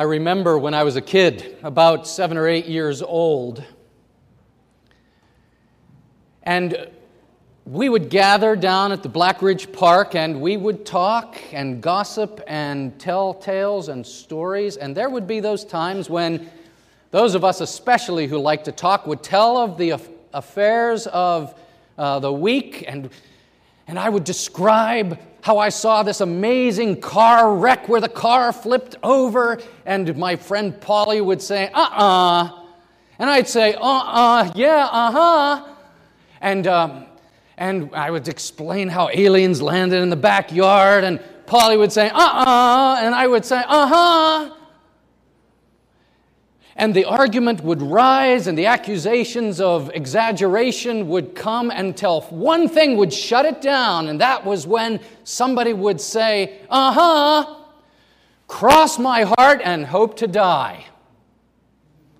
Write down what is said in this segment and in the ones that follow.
I remember when I was a kid, about seven or eight years old, and we would gather down at the Black Ridge Park and we would talk and gossip and tell tales and stories. And there would be those times when those of us, especially who like to talk, would tell of the affairs of uh, the week. And, and I would describe how I saw this amazing car wreck where the car flipped over. And my friend Polly would say, uh uh-uh. uh. And I'd say, uh uh, uh yeah, uh huh. And, um, and I would explain how aliens landed in the backyard, and Polly would say, uh uh, and I would say, uh huh. And the argument would rise, and the accusations of exaggeration would come until one thing would shut it down, and that was when somebody would say, uh huh, cross my heart and hope to die.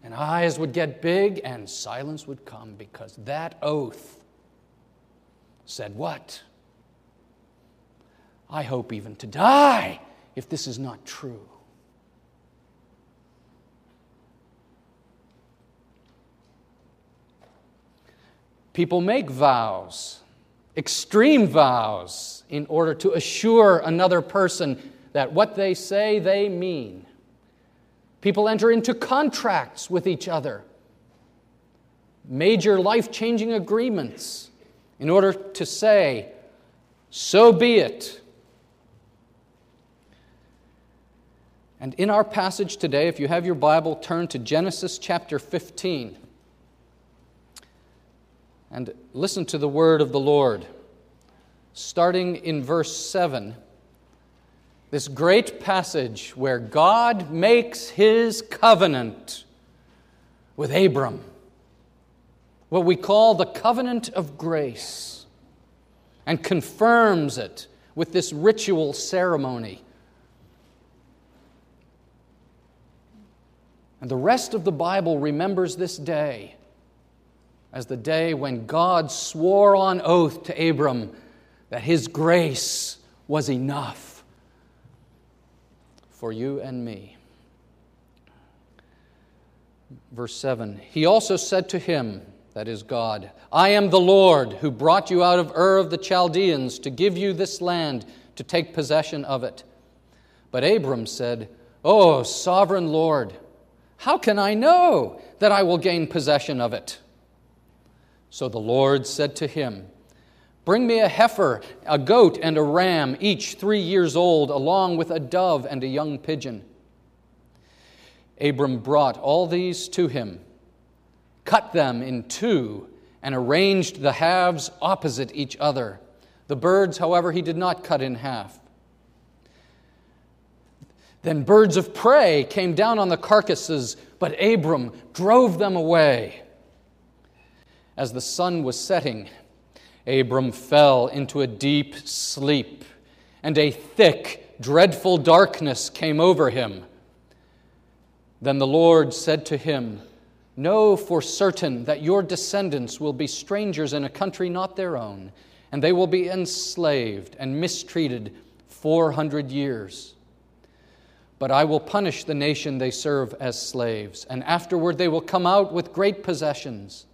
And eyes would get big, and silence would come because that oath said, What? I hope even to die if this is not true. People make vows, extreme vows, in order to assure another person that what they say they mean. People enter into contracts with each other, major life changing agreements in order to say, So be it. And in our passage today, if you have your Bible, turn to Genesis chapter 15 and listen to the word of the Lord. Starting in verse 7, this great passage where God makes his covenant with Abram what we call the covenant of grace and confirms it with this ritual ceremony. And the rest of the Bible remembers this day as the day when God swore on oath to Abram that his grace was enough for you and me. Verse 7 He also said to him, that is God. I am the Lord who brought you out of Ur of the Chaldeans to give you this land to take possession of it. But Abram said, O sovereign Lord, how can I know that I will gain possession of it? So the Lord said to him, Bring me a heifer, a goat, and a ram, each three years old, along with a dove and a young pigeon. Abram brought all these to him cut them in two, and arranged the halves opposite each other. The birds, however, he did not cut in half. Then birds of prey came down on the carcasses, but Abram drove them away. As the sun was setting, Abram fell into a deep sleep, and a thick, dreadful darkness came over him. Then the Lord said to him, Know for certain that your descendants will be strangers in a country not their own, and they will be enslaved and mistreated 400 years. But I will punish the nation they serve as slaves, and afterward they will come out with great possessions.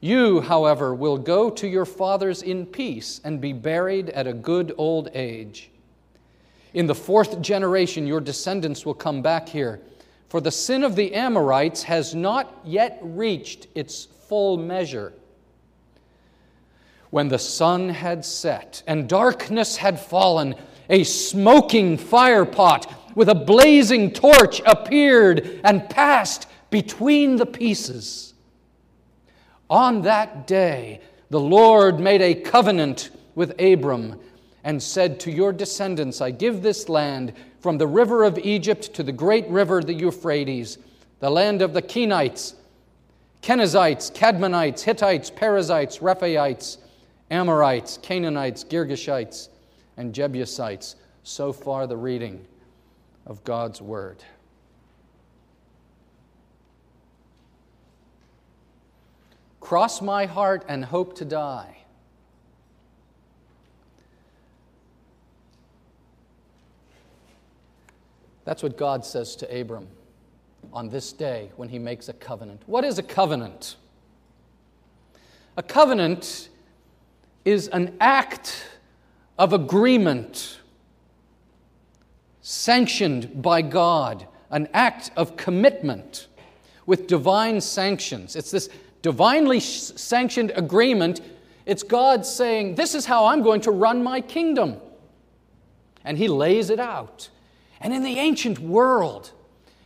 You, however, will go to your fathers in peace and be buried at a good old age. In the fourth generation, your descendants will come back here for the sin of the Amorites has not yet reached its full measure. When the sun had set and darkness had fallen, a smoking firepot with a blazing torch appeared and passed between the pieces. On that day, the Lord made a covenant with Abram and said, To your descendants, I give this land from the river of Egypt to the great river, the Euphrates, the land of the Kenites, Kenizzites, Kadmonites, Hittites, Perizzites, Rephaites, Amorites, Canaanites, Girgashites, and Jebusites. So far, the reading of God's Word. Cross my heart and hope to die. That's what God says to Abram on this day when he makes a covenant. What is a covenant? A covenant is an act of agreement sanctioned by God, an act of commitment with divine sanctions. It's this divinely sanctioned agreement. It's God saying, This is how I'm going to run my kingdom. And He lays it out. And in the ancient world,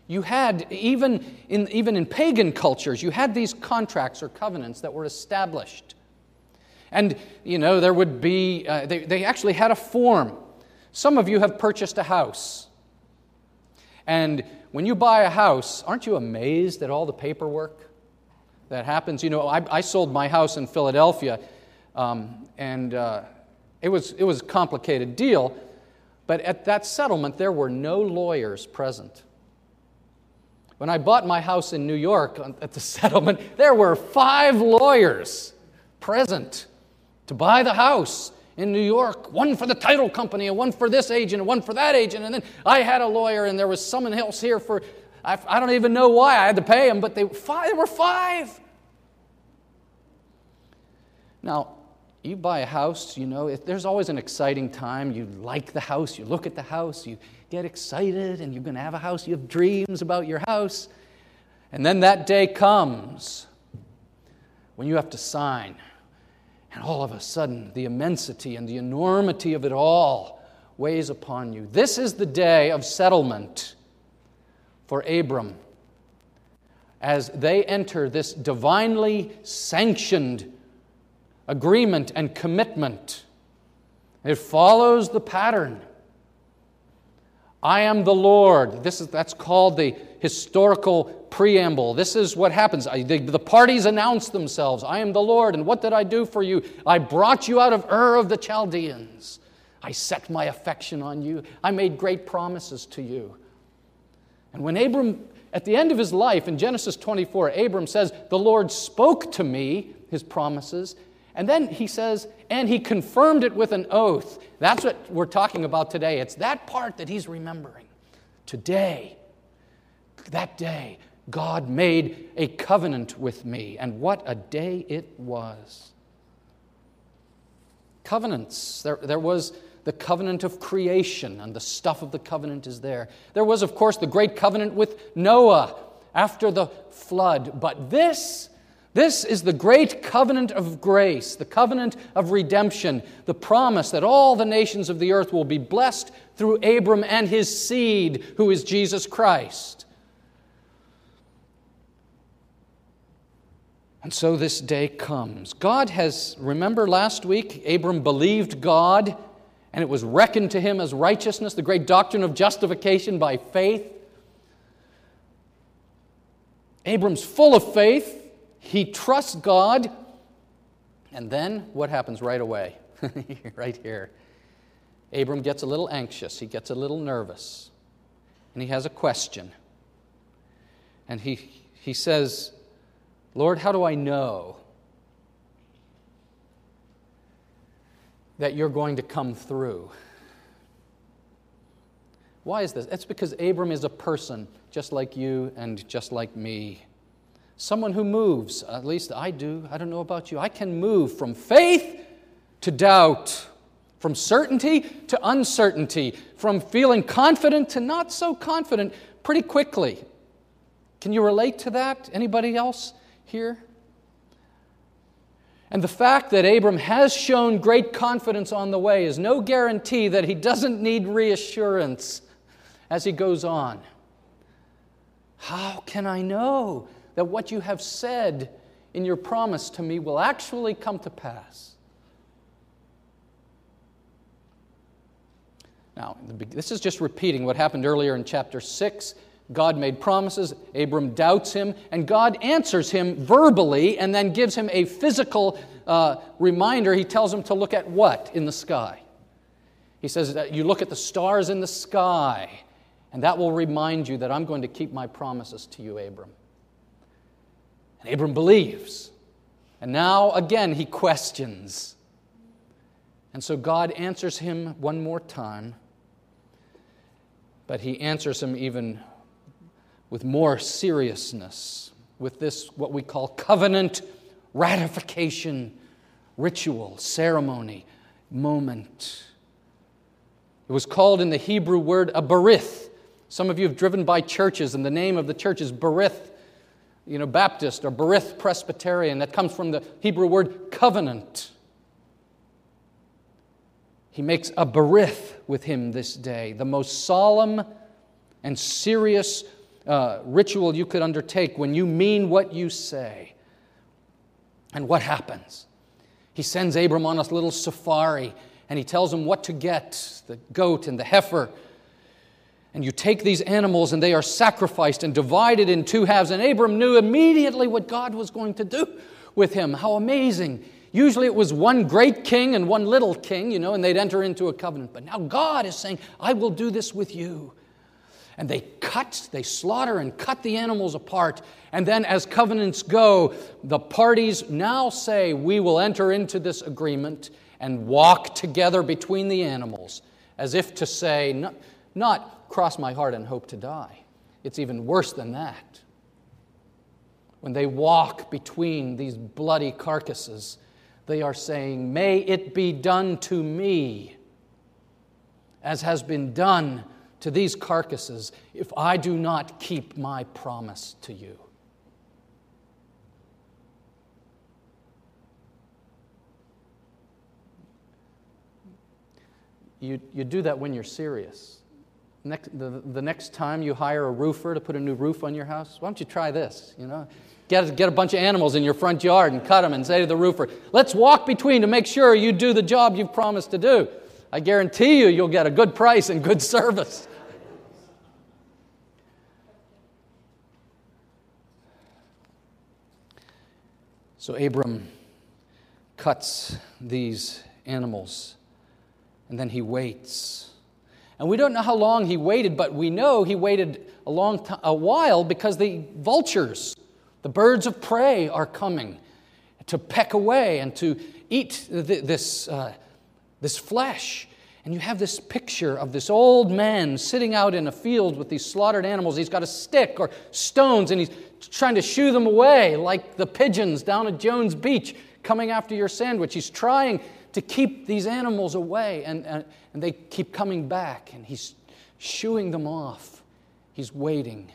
you had, even in, even in pagan cultures, you had these contracts or covenants that were established. And, you know, there would be, uh, they, they actually had a form. Some of you have purchased a house. And when you buy a house, aren't you amazed at all the paperwork that happens? You know, I, I sold my house in Philadelphia, um, and uh, it, was, it was a complicated deal. But at that settlement, there were no lawyers present. When I bought my house in New York at the settlement, there were five lawyers present to buy the house in New York one for the title company, and one for this agent, and one for that agent. And then I had a lawyer, and there was someone else here for, I, I don't even know why I had to pay them, but they, five, there were five. Now, you buy a house, you know, there's always an exciting time. You like the house, you look at the house, you get excited, and you're going to have a house, you have dreams about your house. And then that day comes when you have to sign. And all of a sudden, the immensity and the enormity of it all weighs upon you. This is the day of settlement for Abram as they enter this divinely sanctioned agreement and commitment. It follows the pattern. I am the Lord. This is, that's called the historical preamble. This is what happens. I, the, the, parties announce themselves I am the Lord, and what did I do for you? I brought you out of Ur of the Chaldeans. I set my affection on you. I made great promises to you. And when Abram, at the end of his life in Genesis 24, Abram says, The Lord spoke to me his promises, and then he says, and he confirmed it with an oath. That's what we're talking about today. It's that part that he's remembering. Today, that day, God made a covenant with me, and what a day it was. Covenants. There, there was the covenant of creation, and the stuff of the covenant is there. There was, of course, the great covenant with Noah after the flood, but this this is the great covenant of grace, the covenant of redemption, the promise that all the nations of the earth will be blessed through Abram and his seed, who is Jesus Christ. And so this day comes. God has, remember last week, Abram believed God, and it was reckoned to him as righteousness, the great doctrine of justification by faith. Abram's full of faith. He trusts God. And then what happens right away? right here. Abram gets a little anxious, he gets a little nervous, and he has a question. And he, he says, Lord, how do I know that you're going to come through? Why is this? It's because Abram is a person just like you and just like me. Someone who moves, at least I do, I don't know about you, I can move from faith to doubt, from certainty to uncertainty, from feeling confident to not so confident pretty quickly. Can you relate to that? Anybody else here? And the fact that Abram has shown great confidence on the way is no guarantee that he doesn't need reassurance as he goes on. How can I know that what you have said in your promise to me will actually come to pass. Now, this is just repeating what happened earlier in chapter 6. God made promises, Abram doubts him, and God answers him verbally and then gives him a physical uh, reminder. He tells him to look at what in the sky? He says that you look at the stars in the sky, and that will remind you that I'm going to keep my promises to you, Abram. And Abram believes. And now again he questions. And so God answers him one more time. But he answers him even with more seriousness, with this, what we call covenant ratification ritual, ceremony, moment. It was called in the Hebrew word a berith. Some of you have driven by churches, and the name of the church is Berith, you know, Baptist or Berith Presbyterian. That comes from the Hebrew word covenant. He makes a berith with him this day, the most solemn and serious uh, ritual you could undertake when you mean what you say. And what happens? He sends Abram on a little safari and he tells him what to get the goat and the heifer. And you take these animals and they are sacrificed and divided in two halves. And Abram knew immediately what God was going to do with him. How amazing. Usually it was one great king and one little king, you know, and they'd enter into a covenant. But now God is saying, I will do this with you. And they cut, they slaughter and cut the animals apart. And then, as covenants go, the parties now say, We will enter into this agreement and walk together between the animals, as if to say, not cross my heart and hope to die. It's even worse than that. When they walk between these bloody carcasses, they are saying, May it be done to me as has been done to these carcasses if I do not keep my promise to you. You, you do that when you're serious. Next, the, the next time you hire a roofer to put a new roof on your house, why don't you try this? You know, get, get a bunch of animals in your front yard and cut them and say to the roofer, let's walk between to make sure you do the job you've promised to do. I guarantee you, you'll get a good price and good service. So Abram cuts these animals and then he waits. And we don't know how long he waited, but we know he waited a long time, a while because the vultures, the birds of prey, are coming to peck away and to eat this, uh, this flesh. And you have this picture of this old man sitting out in a field with these slaughtered animals. He's got a stick or stones and he's trying to shoo them away like the pigeons down at Jones Beach coming after your sandwich. He's trying to keep these animals away and, and, and they keep coming back and he's shooing them off. He's waiting.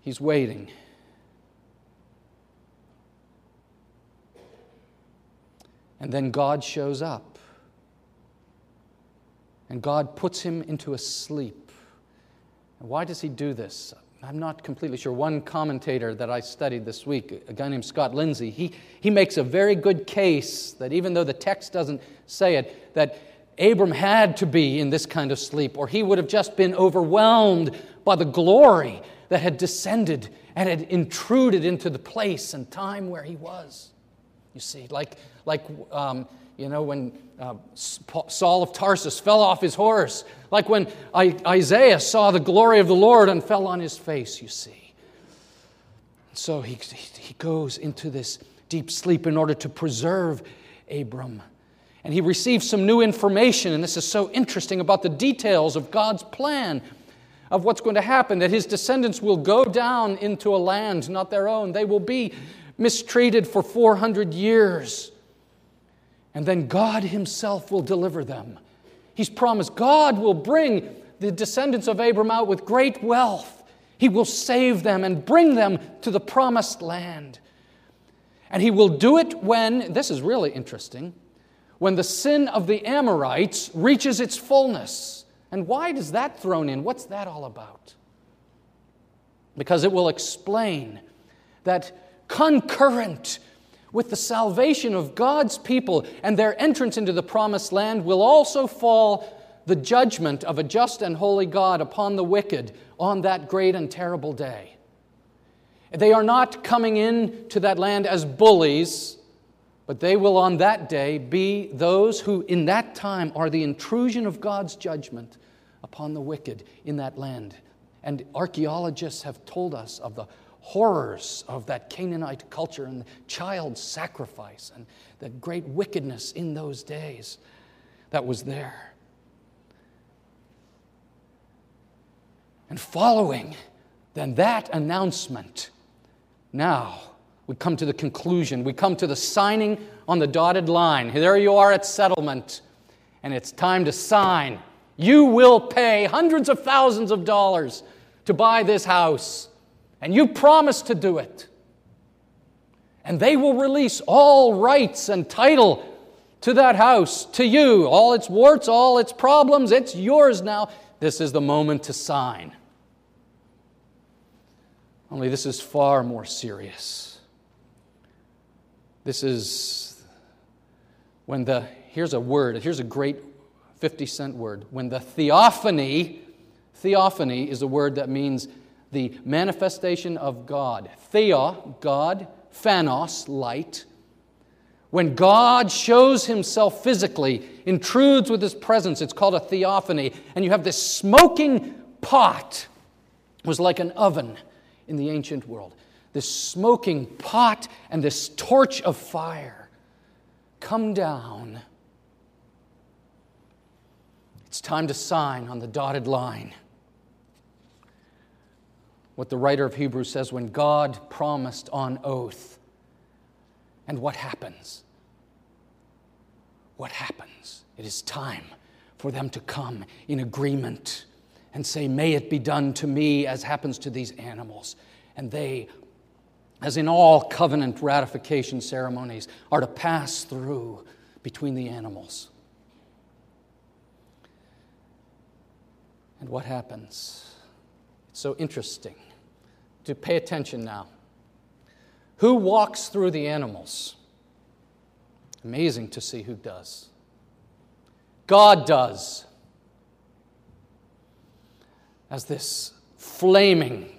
He's waiting. And then God shows up and God puts him into a sleep. And why does he do this? I'm not completely sure. One commentator that I studied this week, a guy named Scott Lindsay, he, he makes a very good case that even though the text doesn't say it, that Abram had to be in this kind of sleep, or he would have just been overwhelmed by the glory that had descended and had intruded into the place and time where he was. You see, like, like um, you know, when uh, Saul of Tarsus fell off his horse, like when Isaiah saw the glory of the Lord and fell on his face, you see. So he, he goes into this deep sleep in order to preserve Abram. And he receives some new information, and this is so interesting about the details of God's plan of what's going to happen that his descendants will go down into a land not their own. They will be mistreated for 400 years and then God Himself will deliver them. He's promised God will bring the descendants of Abram out with great wealth. He will save them and bring them to the promised land. And He will do it when, this is really interesting, when the sin of the Amorites reaches its fullness. And why does that thrown in? What's that all about? Because it will explain that concurrent with the salvation of God's people and their entrance into the promised land will also fall the judgment of a just and holy God upon the wicked on that great and terrible day. They are not coming in to that land as bullies, but they will on that day be those who in that time are the intrusion of God's judgment upon the wicked in that land. And archaeologists have told us of the horrors of that Canaanite culture and child sacrifice and the great wickedness in those days that was there. And following then that announcement, now we come to the conclusion. We come to the signing on the dotted line. There you are at settlement, and it's time to sign. You will pay hundreds of thousands of dollars to buy this house, and you promise to do it. And they will release all rights and title to that house, to you, all its warts, all its problems. It's yours now. This is the moment to sign. Only this is far more serious. This is when the, here's a word, here's a great 50 cent word. When the theophany, theophany is a word that means the manifestation of God. Theo, God, phanos, light. When God shows himself physically, intrudes with his presence, it's called a theophany. And you have this smoking pot. It was like an oven in the ancient world. This smoking pot and this torch of fire come down. It's time to sign on the dotted line. What the writer of Hebrews says when God promised on oath. And what happens? What happens? It is time for them to come in agreement and say, May it be done to me as happens to these animals. And they, as in all covenant ratification ceremonies, are to pass through between the animals. And what happens? So interesting to pay attention now. Who walks through the animals? Amazing to see who does. God does as this flaming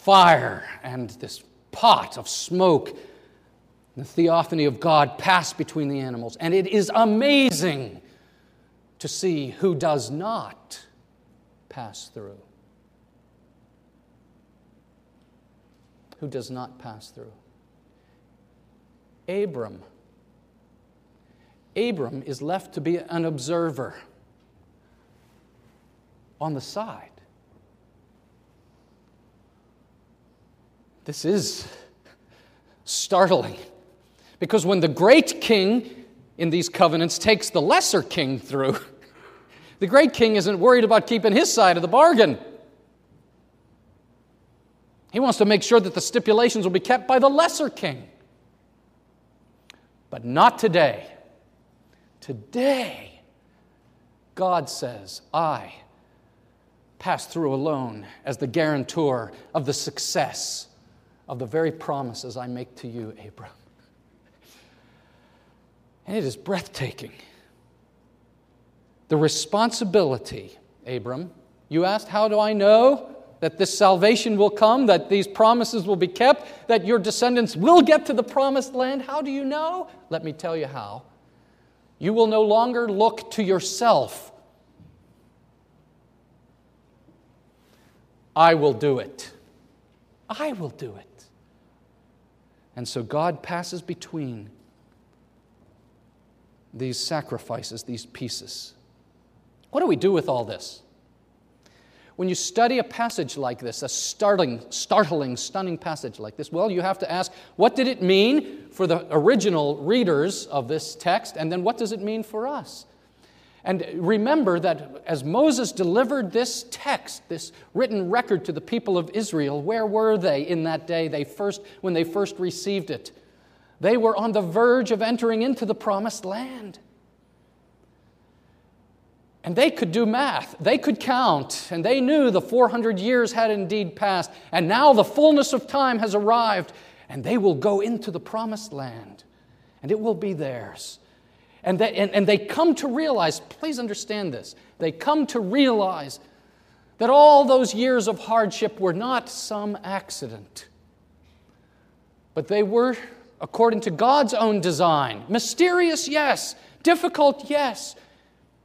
fire and this pot of smoke, the theophany of God pass between the animals. And it is amazing to see who does not pass through. Who does not pass through? Abram. Abram is left to be an observer on the side. This is startling. Because when the great king in these covenants takes the lesser king through, the great king isn't worried about keeping his side of the bargain. He wants to make sure that the stipulations will be kept by the lesser king. But not today. Today, God says, I pass through alone as the guarantor of the success of the very promises I make to you, Abram. And it is breathtaking. The responsibility, Abram, you asked, How do I know that this salvation will come, that these promises will be kept, that your descendants will get to the promised land? How do you know? Let me tell you how. You will no longer look to yourself. I will do it. I will do it. And so God passes between these sacrifices, these pieces. What do we do with all this? When you study a passage like this, a startling, startling, stunning passage like this, well, you have to ask, what did it mean for the original readers of this text, and then what does it mean for us? And remember that as Moses delivered this text, this written record to the people of Israel, where were they in that day they first, when they first received it? They were on the verge of entering into the promised land. And they could do math, they could count, and they knew the 400 years had indeed passed, and now the fullness of time has arrived, and they will go into the promised land, and it will be theirs. And they, and, and they come to realize, please understand this, they come to realize that all those years of hardship were not some accident, but they were according to God's own design. Mysterious, yes. Difficult, yes.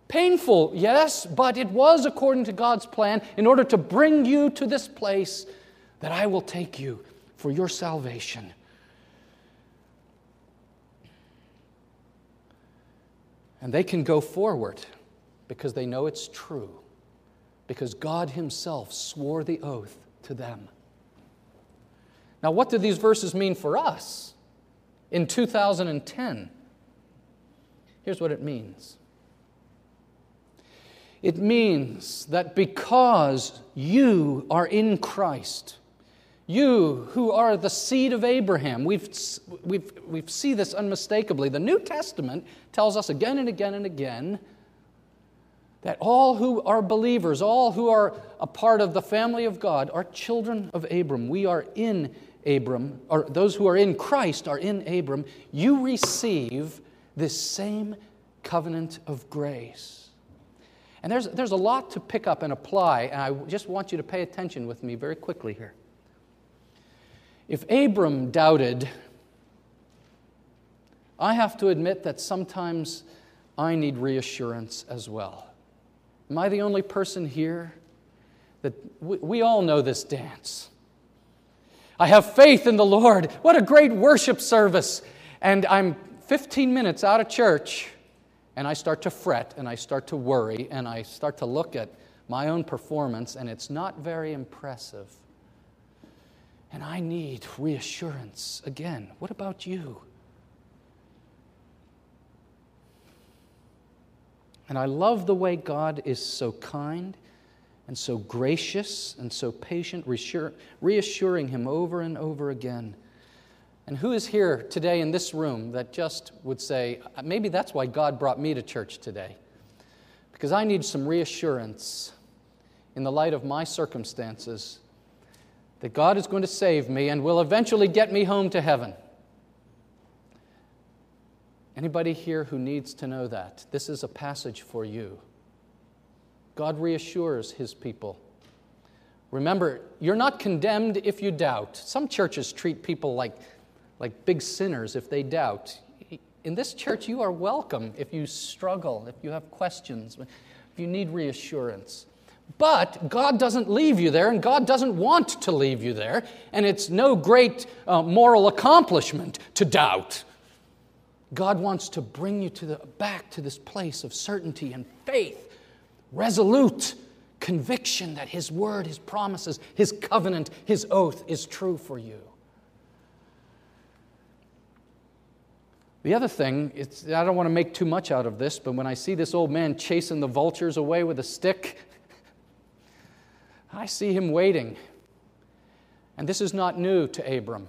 Painful, yes, but it was according to God's plan in order to bring you to this place that I will take you for your salvation. And they can go forward because they know it's true. because God Himself swore the oath to them. Now, what do these verses mean for us in 2010? Here's what it means it means that because you are in Christ, you who are the seed of Abraham, we've, we've, we see this unmistakably. The New Testament tells us again and again and again that all who are believers, all who are a part of the family of God, are children of Abram. We are in Abram, or those who are in Christ are in Abram. You receive this same covenant of grace. And there's, there's a lot to pick up and apply, and I just want you to pay attention with me very quickly here. If Abram doubted, I have to admit that sometimes I need reassurance as well. Am I the only person here that we, we all know this dance? I have faith in the Lord. What a great worship service. And I'm 15 minutes out of church and I start to fret and I start to worry and I start to look at my own performance and it's not very impressive. And I need reassurance. Again, what about you? And I love the way God is so kind and so gracious and so patient, reassuring him over and over again. And who is here today in this room that just would say, maybe that's why God brought me to church today? Because I need some reassurance in the light of my circumstances that God is going to save me and will eventually get me home to heaven. Anybody here who needs to know that? This is a passage for you. God reassures his people. Remember, you're not condemned if you doubt. Some churches treat people like, like big sinners if they doubt. In this church, you are welcome if you struggle, if you have questions, if you need reassurance. But God doesn't leave you there, and God doesn't want to leave you there, and it's no great uh, moral accomplishment to doubt. God wants to bring you to the, back to this place of certainty and faith, resolute conviction that His word, His promises, His covenant, His oath is true for you. The other thing, I don't want to make too much out of this, but when I see this old man chasing the vultures away with a stick, I see him waiting. And this is not new to Abram.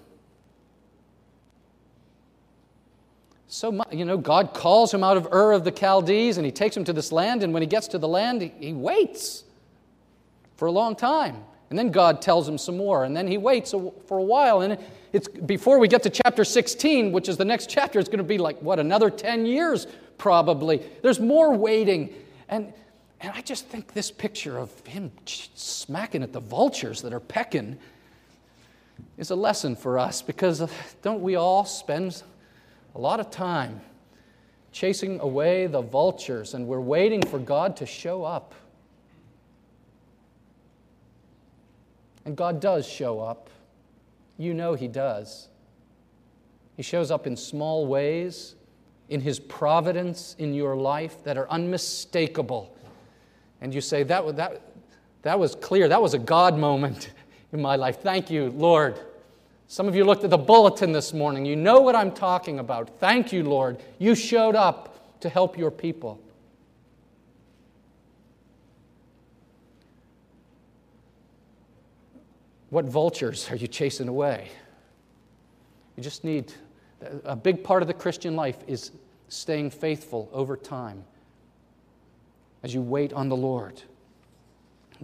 So you know, God calls him out of Ur of the Chaldees and he takes him to this land. And when he gets to the land, he, he waits for a long time. And then God tells him some more. And then he waits for a while. And it's before we get to chapter 16, which is the next chapter, it's going to be like, what, another 10 years probably. There's more waiting. And and I just think this picture of him smacking at the vultures that are pecking is a lesson for us because uh, don't we all spend a lot of time chasing away the vultures and we're waiting for God to show up? And God does show up. You know He does. He shows up in small ways, in His providence in your life that are unmistakable and you say, that, that, that was clear. That was a God moment in my life. Thank you, Lord. Some of you looked at the bulletin this morning. You know what I'm talking about. Thank you, Lord. You showed up to help your people. What vultures are you chasing away? You just need a big part of the Christian life is staying faithful over time as you wait on the Lord.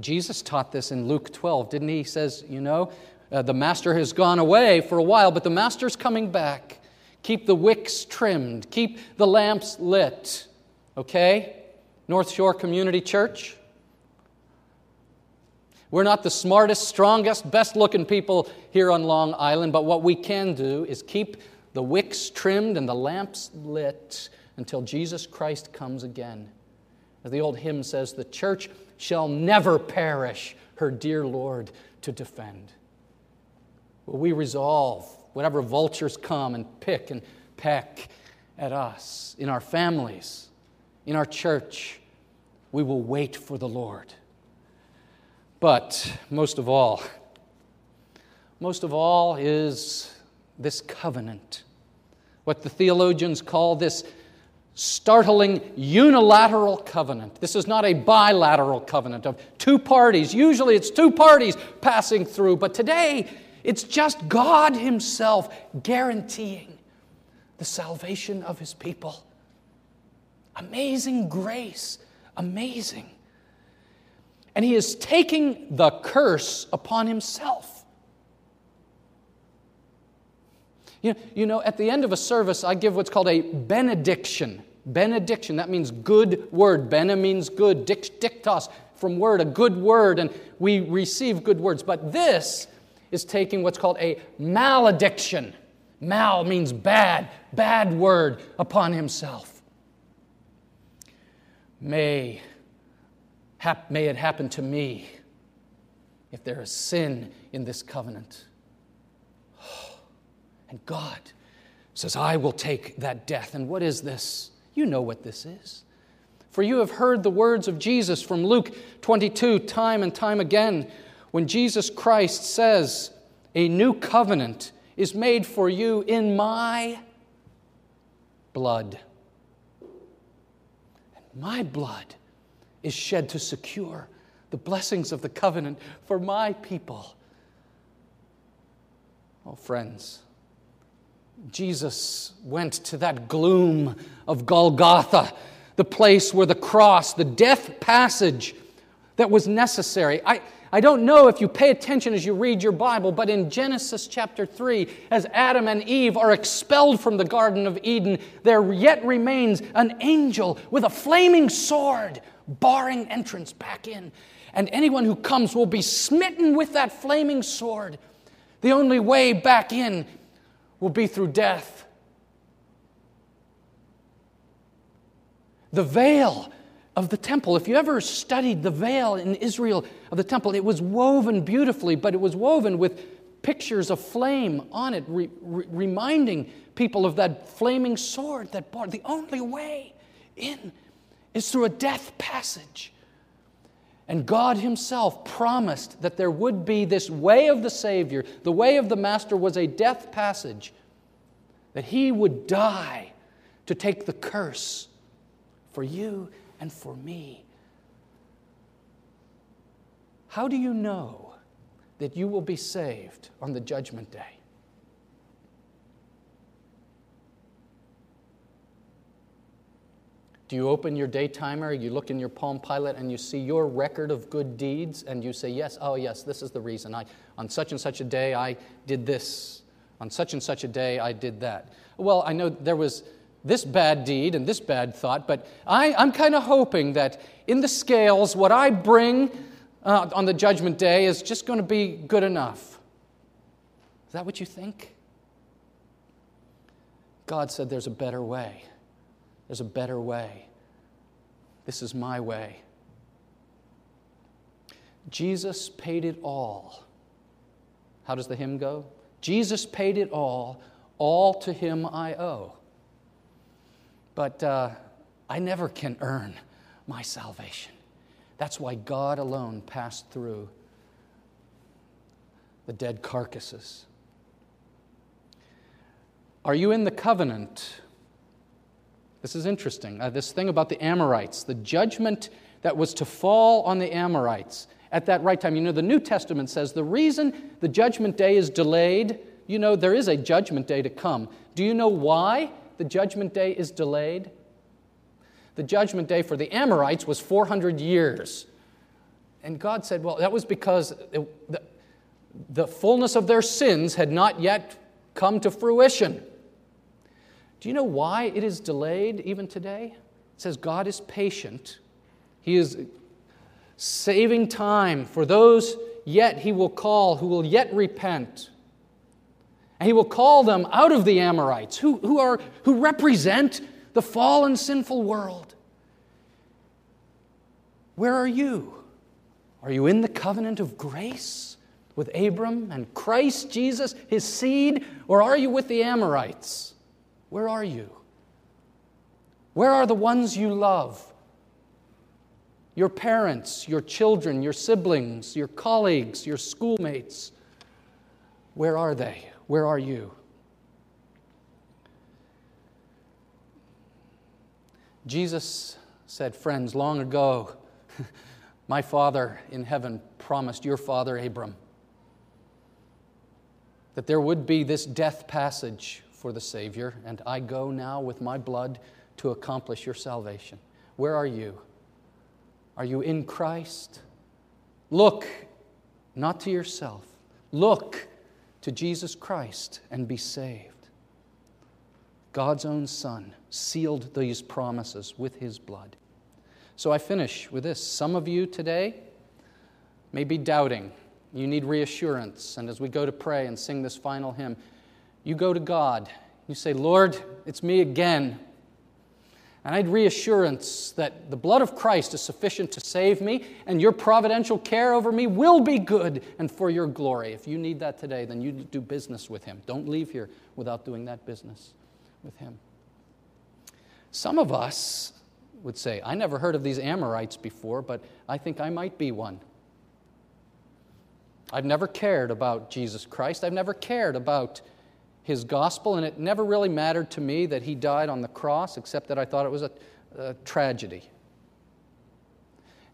Jesus taught this in Luke 12, didn't he? He says, You know, uh, the master has gone away for a while, but the master's coming back. Keep the wicks trimmed, keep the lamps lit. Okay? North Shore Community Church? We're not the smartest, strongest, best looking people here on Long Island, but what we can do is keep the wicks trimmed and the lamps lit until Jesus Christ comes again. As the old hymn says, the church shall never perish her dear Lord to defend. Will we resolve, whatever vultures come and pick and peck at us, in our families, in our church, we will wait for the Lord. But most of all, most of all is this covenant, what the theologians call this startling unilateral covenant. This is not a bilateral covenant of two parties. Usually it's two parties passing through, but today it's just God Himself guaranteeing the salvation of His people. Amazing grace, amazing. And He is taking the curse upon Himself. You know, you know, at the end of a service, I give what's called a benediction. Benediction, that means good word. Bene means good. Dictos, from word, a good word, and we receive good words. But this is taking what's called a malediction. Mal means bad, bad word upon himself. May, hap, may it happen to me if there is sin in this covenant. And God says, I will take that death. And what is this? You know what this is. For you have heard the words of Jesus from Luke 22 time and time again, when Jesus Christ says, A new covenant is made for you in my blood. And my blood is shed to secure the blessings of the covenant for my people. Oh, friends, Jesus went to that gloom of Golgotha, the place where the cross, the death passage that was necessary. I, I don't know if you pay attention as you read your Bible, but in Genesis chapter 3, as Adam and Eve are expelled from the Garden of Eden, there yet remains an angel with a flaming sword barring entrance back in. And anyone who comes will be smitten with that flaming sword. The only way back in will be through death. The veil of the temple, if you ever studied the veil in Israel of the temple, it was woven beautifully, but it was woven with pictures of flame on it, re- re- reminding people of that flaming sword that bar. The only way in is through a death passage. And God Himself promised that there would be this way of the Savior. The way of the Master was a death passage, that He would die to take the curse for you and for me. How do you know that you will be saved on the judgment day? Do you open your day timer, you look in your Palm Pilot, and you see your record of good deeds, and you say, Yes, oh, yes, this is the reason. I, on such and such a day, I did this. On such and such a day, I did that. Well, I know there was this bad deed and this bad thought, but I, I'm kind of hoping that in the scales, what I bring uh, on the judgment day is just going to be good enough. Is that what you think? God said there's a better way. There's a better way. This is my way. Jesus paid it all. How does the hymn go? Jesus paid it all, all to him I owe. But uh, I never can earn my salvation. That's why God alone passed through the dead carcasses. Are you in the covenant this is interesting. Uh, this thing about the Amorites, the judgment that was to fall on the Amorites at that right time. You know, the New Testament says the reason the judgment day is delayed, you know, there is a judgment day to come. Do you know why the judgment day is delayed? The judgment day for the Amorites was 400 years. And God said, well, that was because it, the, the fullness of their sins had not yet come to fruition. Do you know why it is delayed even today? It says God is patient. He is saving time for those yet he will call who will yet repent. And he will call them out of the Amorites who, who, are, who represent the fallen, sinful world. Where are you? Are you in the covenant of grace with Abram and Christ Jesus, his seed, or are you with the Amorites? Where are you? Where are the ones you love? your parents, your children, your siblings, your colleagues, your schoolmates. Where are they? Where are you? Jesus said, Friends, long ago, my Father in heaven promised your father Abram that there would be this death passage for the Savior, and I go now with my blood to accomplish your salvation. Where are you? Are you in Christ? Look not to yourself, look to Jesus Christ and be saved. God's own Son sealed these promises with his blood. So I finish with this. Some of you today may be doubting. You need reassurance. And as we go to pray and sing this final hymn, you go to God. You say, Lord, it's me again. And I would reassurance that the blood of Christ is sufficient to save me, and your providential care over me will be good and for your glory. If you need that today, then you do business with Him. Don't leave here without doing that business with Him. Some of us would say, I never heard of these Amorites before, but I think I might be one. I've never cared about Jesus Christ. I've never cared about his gospel, and it never really mattered to me that he died on the cross, except that I thought it was a, a tragedy.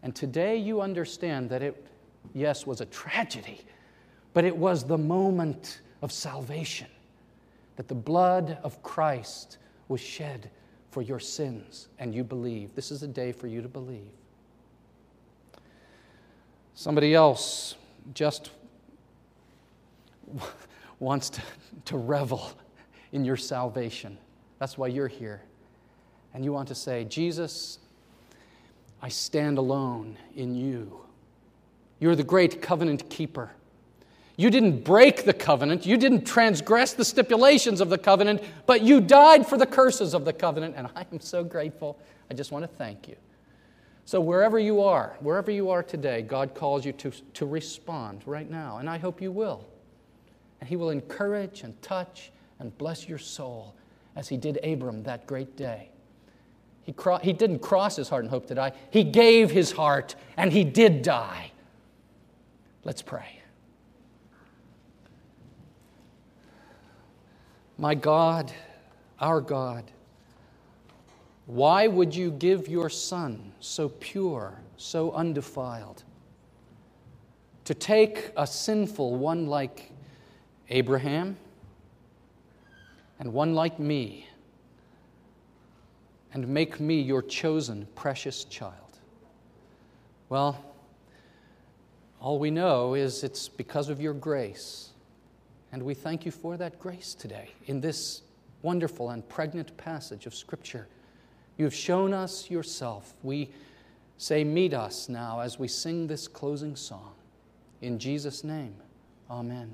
And today you understand that it, yes, was a tragedy, but it was the moment of salvation, that the blood of Christ was shed for your sins, and you believe. This is a day for you to believe. Somebody else just wants to, to revel in your salvation. That's why you're here. And you want to say, Jesus, I stand alone in you. You're the great covenant keeper. You didn't break the covenant, you didn't transgress the stipulations of the covenant, but you died for the curses of the covenant, and I am so grateful. I just want to thank you. So, wherever you are, wherever you are today, God calls you to, to respond right now, and I hope you will. And He will encourage and touch and bless your soul as He did Abram that great day. He, cro- he didn't cross his heart and hope to die, He gave His heart and He did die. Let's pray. My God, our God, why would you give your Son so pure, so undefiled, to take a sinful one like Abraham, and one like me, and make me your chosen, precious child? Well, all we know is it's because of your grace. And we thank you for that grace today in this wonderful and pregnant passage of Scripture. You have shown us yourself. We say, Meet us now as we sing this closing song. In Jesus' name, amen.